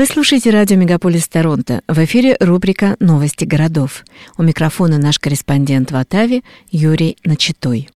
Вы слушаете радио «Мегаполис Торонто». В эфире рубрика «Новости городов». У микрофона наш корреспондент в Оттаве Юрий Начитой.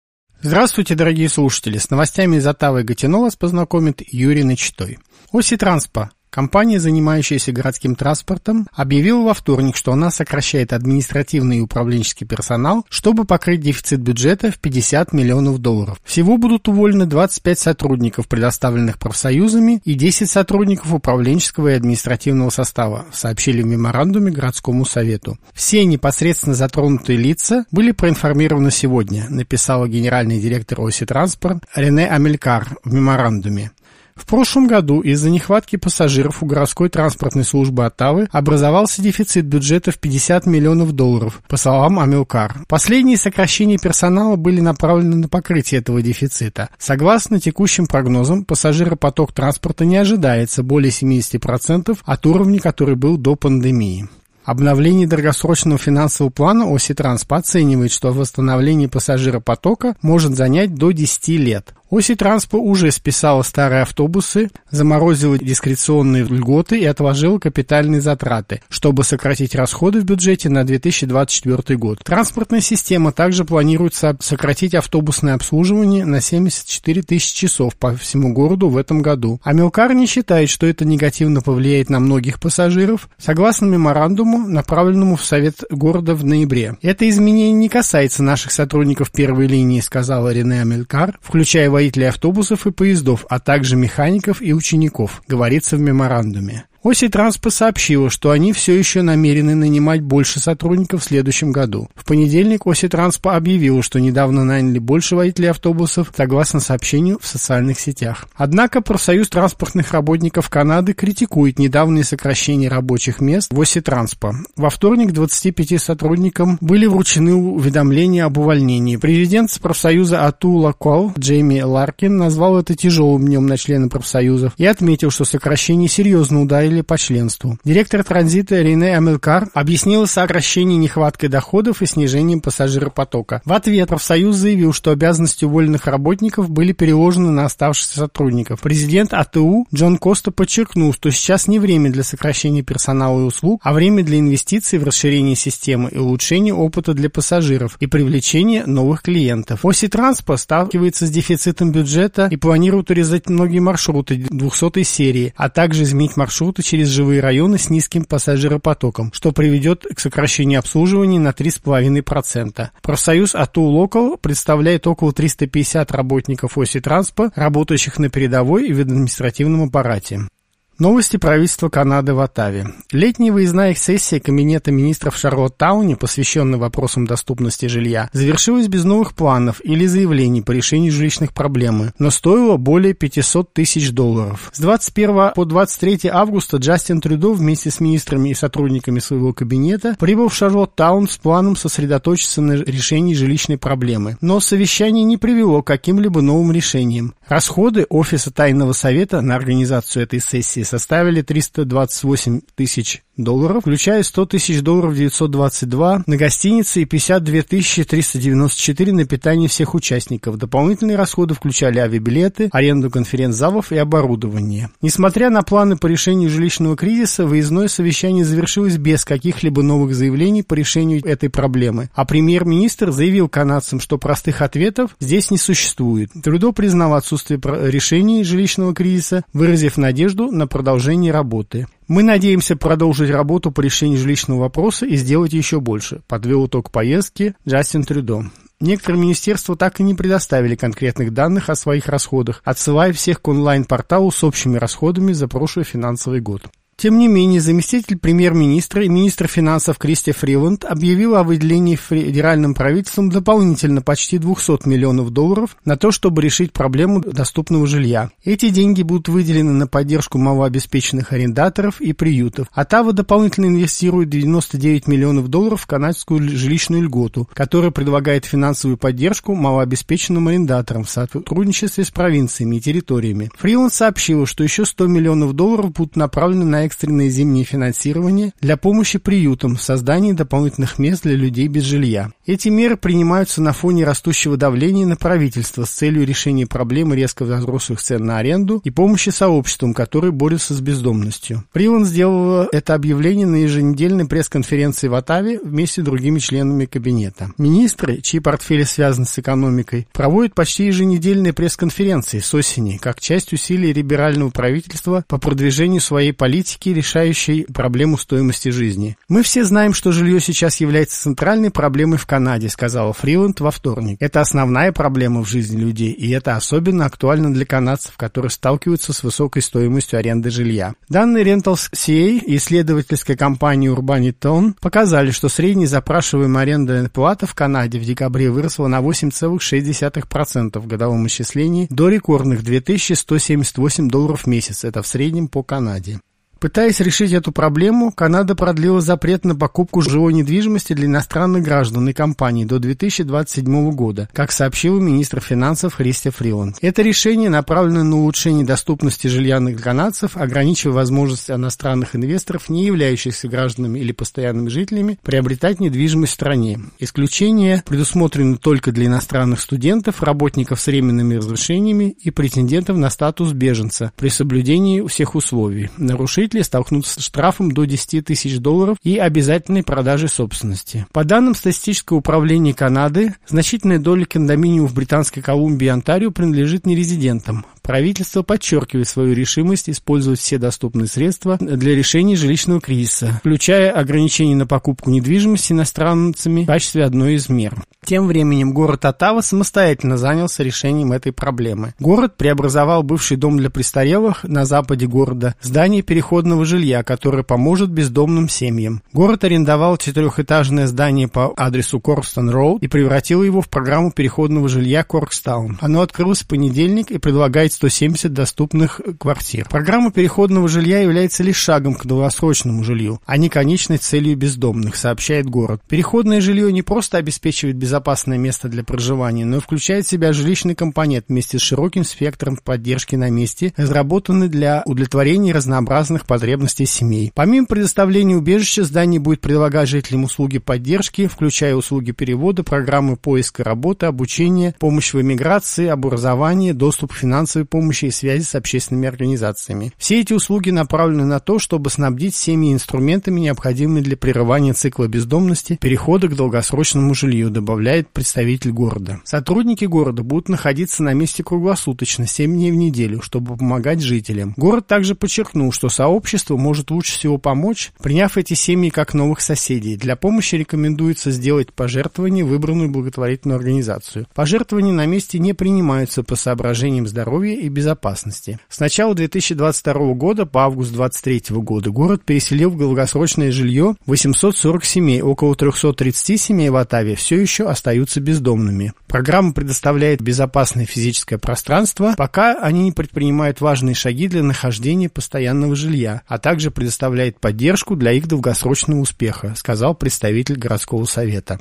Здравствуйте, дорогие слушатели! С новостями из Оттавы и Гатино вас познакомит Юрий Начитой. Оси Транспа Компания, занимающаяся городским транспортом, объявила во вторник, что она сокращает административный и управленческий персонал, чтобы покрыть дефицит бюджета в 50 миллионов долларов. Всего будут уволены 25 сотрудников, предоставленных профсоюзами, и 10 сотрудников управленческого и административного состава, сообщили в меморандуме городскому совету. Все непосредственно затронутые лица были проинформированы сегодня, написала генеральный директор Оси Транспорт Рене Амелькар в меморандуме. В прошлом году из-за нехватки пассажиров у городской транспортной службы Оттавы образовался дефицит бюджета в 50 миллионов долларов, по словам Амилкар. Последние сокращения персонала были направлены на покрытие этого дефицита. Согласно текущим прогнозам, пассажиропоток транспорта не ожидается более 70% от уровня, который был до пандемии. Обновление долгосрочного финансового плана оси Транспа оценивает, что восстановление пассажиропотока может занять до 10 лет. Оси Транспа уже списала старые автобусы, заморозила дискреционные льготы и отложила капитальные затраты, чтобы сократить расходы в бюджете на 2024 год. Транспортная система также планирует сократить автобусное обслуживание на 74 тысячи часов по всему городу в этом году. А не считает, что это негативно повлияет на многих пассажиров, согласно меморандуму, направленному в Совет города в ноябре. Это изменение не касается наших сотрудников первой линии, сказала Рене Амелькар, включая водителей автобусов и поездов, а также механиков и учеников, говорится в меморандуме. Оси Транспа сообщила, что они все еще намерены нанимать больше сотрудников в следующем году. В понедельник Оси Транспа объявила, что недавно наняли больше водителей автобусов, согласно сообщению в социальных сетях. Однако профсоюз транспортных работников Канады критикует недавние сокращения рабочих мест в Оси Транспа. Во вторник 25 сотрудникам были вручены уведомления об увольнении. Президент профсоюза Атула Кол Джейми Ларкин назвал это тяжелым днем на члены профсоюзов и отметил, что сокращение серьезно ударили ударили по членству. Директор транзита Рене Амелкар объяснила сокращение нехваткой доходов и снижением пассажиропотока. В ответ профсоюз заявил, что обязанности уволенных работников были переложены на оставшихся сотрудников. Президент АТУ Джон Коста подчеркнул, что сейчас не время для сокращения персонала и услуг, а время для инвестиций в расширение системы и улучшение опыта для пассажиров и привлечение новых клиентов. Оси Транспорт сталкивается с дефицитом бюджета и планирует урезать многие маршруты 200 серии, а также изменить маршруты маршруты через живые районы с низким пассажиропотоком, что приведет к сокращению обслуживания на 3,5%. Профсоюз АТУ Локал представляет около 350 работников оси транспа, работающих на передовой и в административном аппарате. Новости правительства Канады в Оттаве. Летняя выездная сессия Кабинета министров Шарлоттауне, посвященная вопросам доступности жилья, завершилась без новых планов или заявлений по решению жилищных проблем, но стоила более 500 тысяч долларов. С 21 по 23 августа Джастин Трюдо вместе с министрами и сотрудниками своего кабинета прибыл в Шарлоттаун с планом сосредоточиться на решении жилищной проблемы. Но совещание не привело к каким-либо новым решениям. Расходы Офиса Тайного Совета на организацию этой сессии составили 328 тысяч долларов, включая 100 тысяч долларов 922 на гостиницы и 52 394 на питание всех участников. Дополнительные расходы включали авиабилеты, аренду конференц-залов и оборудование. Несмотря на планы по решению жилищного кризиса, выездное совещание завершилось без каких-либо новых заявлений по решению этой проблемы. А премьер-министр заявил канадцам, что простых ответов здесь не существует. Трудо признал отсутствие решений жилищного кризиса, выразив надежду на продолжение работы. Мы надеемся продолжить работу по решению жилищного вопроса и сделать еще больше, подвел итог поездки Джастин Трюдо. Некоторые министерства так и не предоставили конкретных данных о своих расходах, отсылая всех к онлайн-порталу с общими расходами за прошлый финансовый год. Тем не менее, заместитель премьер-министра и министр финансов Кристи Фриланд объявил о выделении федеральным правительством дополнительно почти 200 миллионов долларов на то, чтобы решить проблему доступного жилья. Эти деньги будут выделены на поддержку малообеспеченных арендаторов и приютов. Оттава дополнительно инвестирует 99 миллионов долларов в канадскую жилищную льготу, которая предлагает финансовую поддержку малообеспеченным арендаторам в сотрудничестве с провинциями и территориями. Фриланд сообщил, что еще 100 миллионов долларов будут направлены на экстренное зимнее финансирование для помощи приютам в создании дополнительных мест для людей без жилья. Эти меры принимаются на фоне растущего давления на правительство с целью решения проблемы резко возросших цен на аренду и помощи сообществам, которые борются с бездомностью. Фриланд сделала это объявление на еженедельной пресс-конференции в Атаве вместе с другими членами кабинета. Министры, чьи портфели связаны с экономикой, проводят почти еженедельные пресс-конференции с осени, как часть усилий либерального правительства по продвижению своей политики, решающей проблему стоимости жизни. «Мы все знаем, что жилье сейчас является центральной проблемой в Канаде», сказала Фриланд во вторник. «Это основная проблема в жизни людей, и это особенно актуально для канадцев, которые сталкиваются с высокой стоимостью аренды жилья». Данные Rentals CA и исследовательской компании Urbaniton показали, что средняя запрашиваемая арендная плата в Канаде в декабре выросла на 8,6% в годовом исчислении до рекордных 2178 долларов в месяц. Это в среднем по Канаде. Пытаясь решить эту проблему, Канада продлила запрет на покупку жилой недвижимости для иностранных граждан и компаний до 2027 года, как сообщил министр финансов Христи Фриланд. Это решение направлено на улучшение доступности жилья канадцев, ограничивая возможность иностранных инвесторов, не являющихся гражданами или постоянными жителями, приобретать недвижимость в стране. Исключение предусмотрено только для иностранных студентов, работников с временными разрешениями и претендентов на статус беженца при соблюдении всех условий. Нарушить нарушители столкнутся с штрафом до 10 тысяч долларов и обязательной продажей собственности. По данным статистического управления Канады, значительная доля кондоминиумов Британской Колумбии и Онтарио принадлежит нерезидентам. Правительство подчеркивает свою решимость использовать все доступные средства для решения жилищного кризиса, включая ограничения на покупку недвижимости иностранцами в качестве одной из мер. Тем временем город Оттава самостоятельно занялся решением этой проблемы. Город преобразовал бывший дом для престарелых на западе города, здание переходного жилья, которое поможет бездомным семьям. Город арендовал четырехэтажное здание по адресу Корстон Роуд и превратил его в программу переходного жилья Коркстаун. Оно открылось в понедельник и предлагает 170 доступных квартир. Программа переходного жилья является лишь шагом к долгосрочному жилью, а не конечной целью бездомных, сообщает город. Переходное жилье не просто обеспечивает безопасное место для проживания, но и включает в себя жилищный компонент вместе с широким спектром поддержки на месте, разработанный для удовлетворения разнообразных потребностей семей. Помимо предоставления убежища, здание будет предлагать жителям услуги поддержки, включая услуги перевода, программы поиска работы, обучения, помощь в эмиграции, образование, доступ к финансовой помощи и связи с общественными организациями. Все эти услуги направлены на то, чтобы снабдить семьи инструментами, необходимыми для прерывания цикла бездомности, перехода к долгосрочному жилью, добавляет представитель города. Сотрудники города будут находиться на месте круглосуточно, 7 дней в неделю, чтобы помогать жителям. Город также подчеркнул, что сообщество может лучше всего помочь, приняв эти семьи как новых соседей. Для помощи рекомендуется сделать пожертвование выбранную благотворительную организацию. Пожертвования на месте не принимаются по соображениям здоровья и безопасности. С начала 2022 года по август 2023 года город переселил в долгосрочное жилье 840 семей, около 330 семей в Атаве все еще остаются бездомными. Программа предоставляет безопасное физическое пространство, пока они не предпринимают важные шаги для нахождения постоянного жилья, а также предоставляет поддержку для их долгосрочного успеха, сказал представитель городского совета.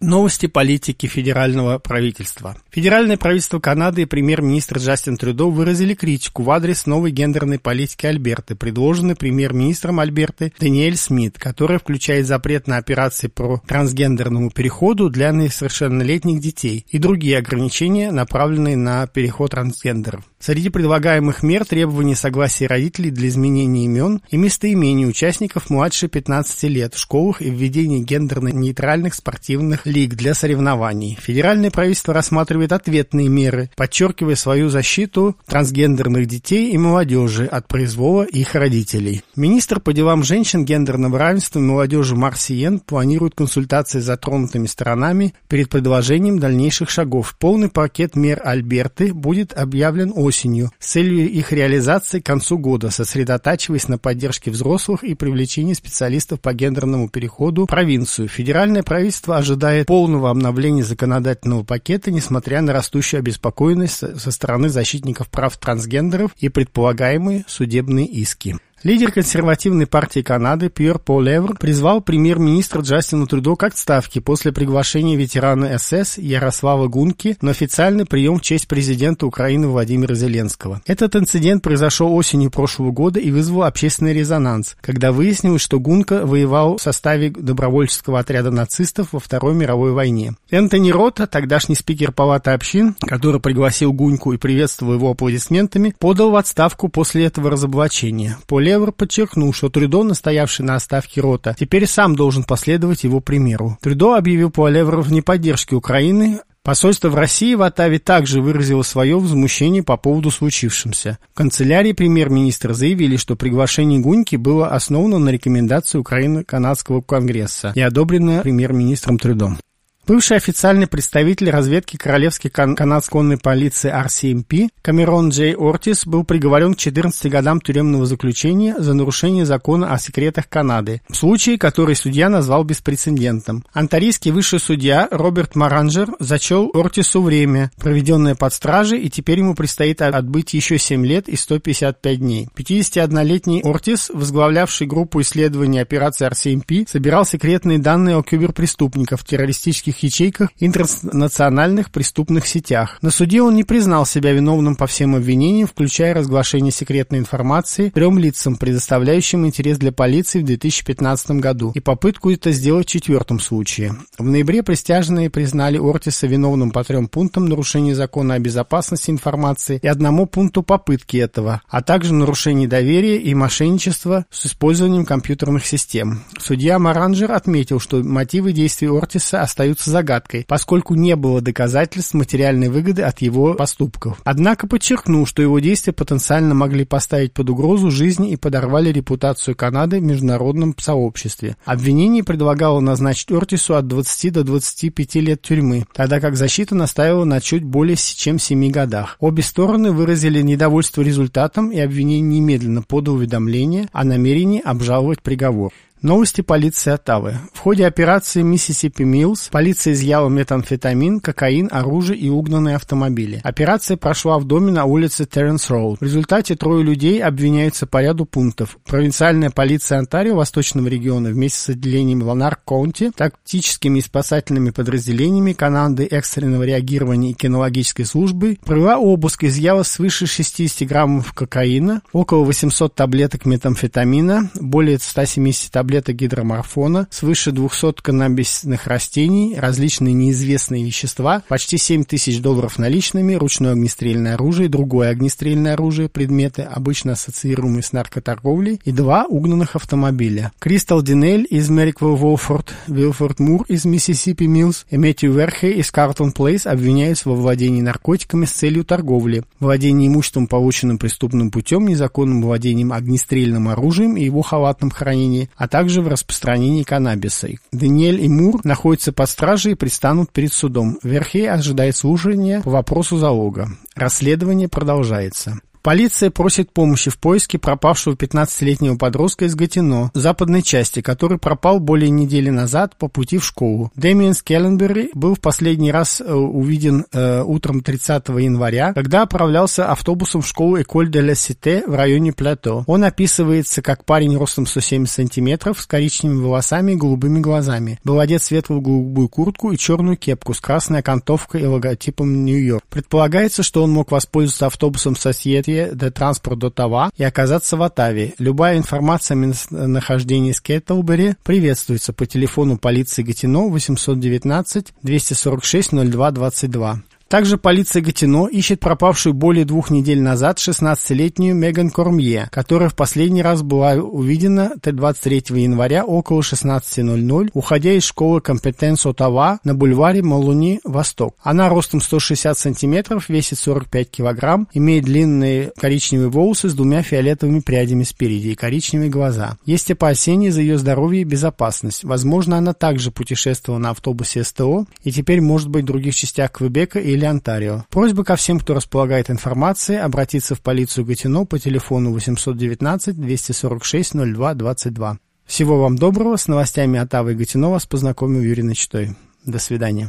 Новости политики федерального правительства. Федеральное правительство Канады и премьер-министр Джастин Трюдо выразили критику в адрес новой гендерной политики Альберты, предложенной премьер-министром Альберты Даниэль Смит, которая включает запрет на операции по трансгендерному переходу для несовершеннолетних детей и другие ограничения, направленные на переход трансгендеров. Среди предлагаемых мер требование согласия родителей для изменения имен и местоимений участников младше 15 лет в школах и введение гендерно-нейтральных спортивных лиг для соревнований. Федеральное правительство рассматривает ответные меры, подчеркивая свою защиту трансгендерных детей и молодежи от произвола их родителей. Министр по делам женщин, гендерного равенства и молодежи Марсиен планирует консультации с затронутыми сторонами перед предложением дальнейших шагов. Полный пакет мер Альберты будет объявлен осенью осенью с целью их реализации к концу года, сосредотачиваясь на поддержке взрослых и привлечении специалистов по гендерному переходу в провинцию. Федеральное правительство ожидает полного обновления законодательного пакета, несмотря на растущую обеспокоенность со стороны защитников прав трансгендеров и предполагаемые судебные иски. Лидер консервативной партии Канады Пьер Пол Левр призвал премьер-министра Джастина Трюдо к отставке после приглашения ветерана СС Ярослава Гунки на официальный прием в честь президента Украины Владимира Зеленского. Этот инцидент произошел осенью прошлого года и вызвал общественный резонанс, когда выяснилось, что Гунка воевал в составе добровольческого отряда нацистов во Второй мировой войне. Энтони Рота, тогдашний спикер Палаты общин, который пригласил Гуньку и приветствовал его аплодисментами, подал в отставку после этого разоблачения. Поле Левр подчеркнул, что Трюдо, настоявший на оставке Рота, теперь сам должен последовать его примеру. Трюдо объявил Пуалевра в неподдержке Украины, Посольство в России в Оттаве также выразило свое возмущение по поводу случившемся. В канцелярии премьер-министра заявили, что приглашение Гуньки было основано на рекомендации Украины-Канадского конгресса и одобрено премьер-министром Трюдом. Бывший официальный представитель разведки Королевской кан- канадской полиции RCMP Камерон Джей Ортис был приговорен к 14 годам тюремного заключения за нарушение закона о секретах Канады, в случае, который судья назвал беспрецедентным. Антарийский высший судья Роберт Маранджер зачел Ортису время, проведенное под стражей, и теперь ему предстоит отбыть еще 7 лет и 155 дней. 51-летний Ортис, возглавлявший группу исследований операции RCMP, собирал секретные данные о киберпреступниках, террористических ячейках интернациональных преступных сетях. На суде он не признал себя виновным по всем обвинениям, включая разглашение секретной информации трем лицам, предоставляющим интерес для полиции в 2015 году, и попытку это сделать в четвертом случае. В ноябре присяжные признали Ортиса виновным по трем пунктам нарушения закона о безопасности информации и одному пункту попытки этого, а также нарушений доверия и мошенничества с использованием компьютерных систем. Судья Маранджер отметил, что мотивы действий Ортиса остаются загадкой, поскольку не было доказательств материальной выгоды от его поступков. Однако подчеркнул, что его действия потенциально могли поставить под угрозу жизни и подорвали репутацию Канады в международном сообществе. Обвинение предлагало назначить Ортису от 20 до 25 лет тюрьмы, тогда как защита настаивала на чуть более чем 7 годах. Обе стороны выразили недовольство результатом и обвинение немедленно подал уведомление о намерении обжаловать приговор. Новости полиции Оттавы. В ходе операции Миссисипи Миллс полиция изъяла метамфетамин, кокаин, оружие и угнанные автомобили. Операция прошла в доме на улице Терренс Роуд. В результате трое людей обвиняются по ряду пунктов. Провинциальная полиция Онтарио Восточного региона вместе с отделением Ланарк Коунти, тактическими и спасательными подразделениями команды экстренного реагирования и кинологической службы провела обыск, изъяла свыше 60 граммов кокаина, около 800 таблеток метамфетамина, более 170 таблеток таблеток гидроморфона, свыше 200 каннабисных растений, различные неизвестные вещества, почти 7 тысяч долларов наличными, ручное огнестрельное оружие, другое огнестрельное оружие, предметы, обычно ассоциируемые с наркоторговлей, и два угнанных автомобиля. Кристал Динель из Мериквилл Волфорд, Вилфорд Мур из Миссисипи Миллс и Мэтью Верхе из Карлтон Плейс обвиняются во владении наркотиками с целью торговли, владении имуществом, полученным преступным путем, незаконным владением огнестрельным оружием и его халатном хранении, а также также в распространении каннабиса. Даниэль и Мур находятся под стражей и предстанут перед судом. Верхей ожидает слушания по вопросу залога. Расследование продолжается. Полиция просит помощи в поиске пропавшего 15-летнего подростка из Гатино, западной части, который пропал более недели назад по пути в школу. Дэмиен Скелленберри был в последний раз э, увиден э, утром 30 января, когда отправлялся автобусом в школу Эколь де ла Сите в районе Плато. Он описывается как парень ростом 170 сантиметров с коричневыми волосами и голубыми глазами. Был одет в светлую голубую куртку и черную кепку с красной окантовкой и логотипом Нью-Йорк. Предполагается, что он мог воспользоваться автобусом Сосьет Латвии де транспорт до Тава и оказаться в Оттаве. Любая информация о нахождении Скеттлбери приветствуется по телефону полиции Гатино 819 246 02 22. Также полиция Гатино ищет пропавшую более двух недель назад 16-летнюю Меган Кормье, которая в последний раз была увидена 23 января около 16.00, уходя из школы Compétences Outaouais на бульваре Малони Восток. Она ростом 160 сантиметров, весит 45 килограмм, имеет длинные коричневые волосы с двумя фиолетовыми прядями спереди и коричневые глаза. Есть опасения за ее здоровье и безопасность. Возможно, она также путешествовала на автобусе СТО и теперь может быть в других частях Квебека или или Онтарио. Просьба ко всем, кто располагает информацией, обратиться в полицию Гатино по телефону 819 246 02 22. Всего вам доброго. С новостями Оттавы и Гатино вас познакомил Юрий Начтой. До свидания.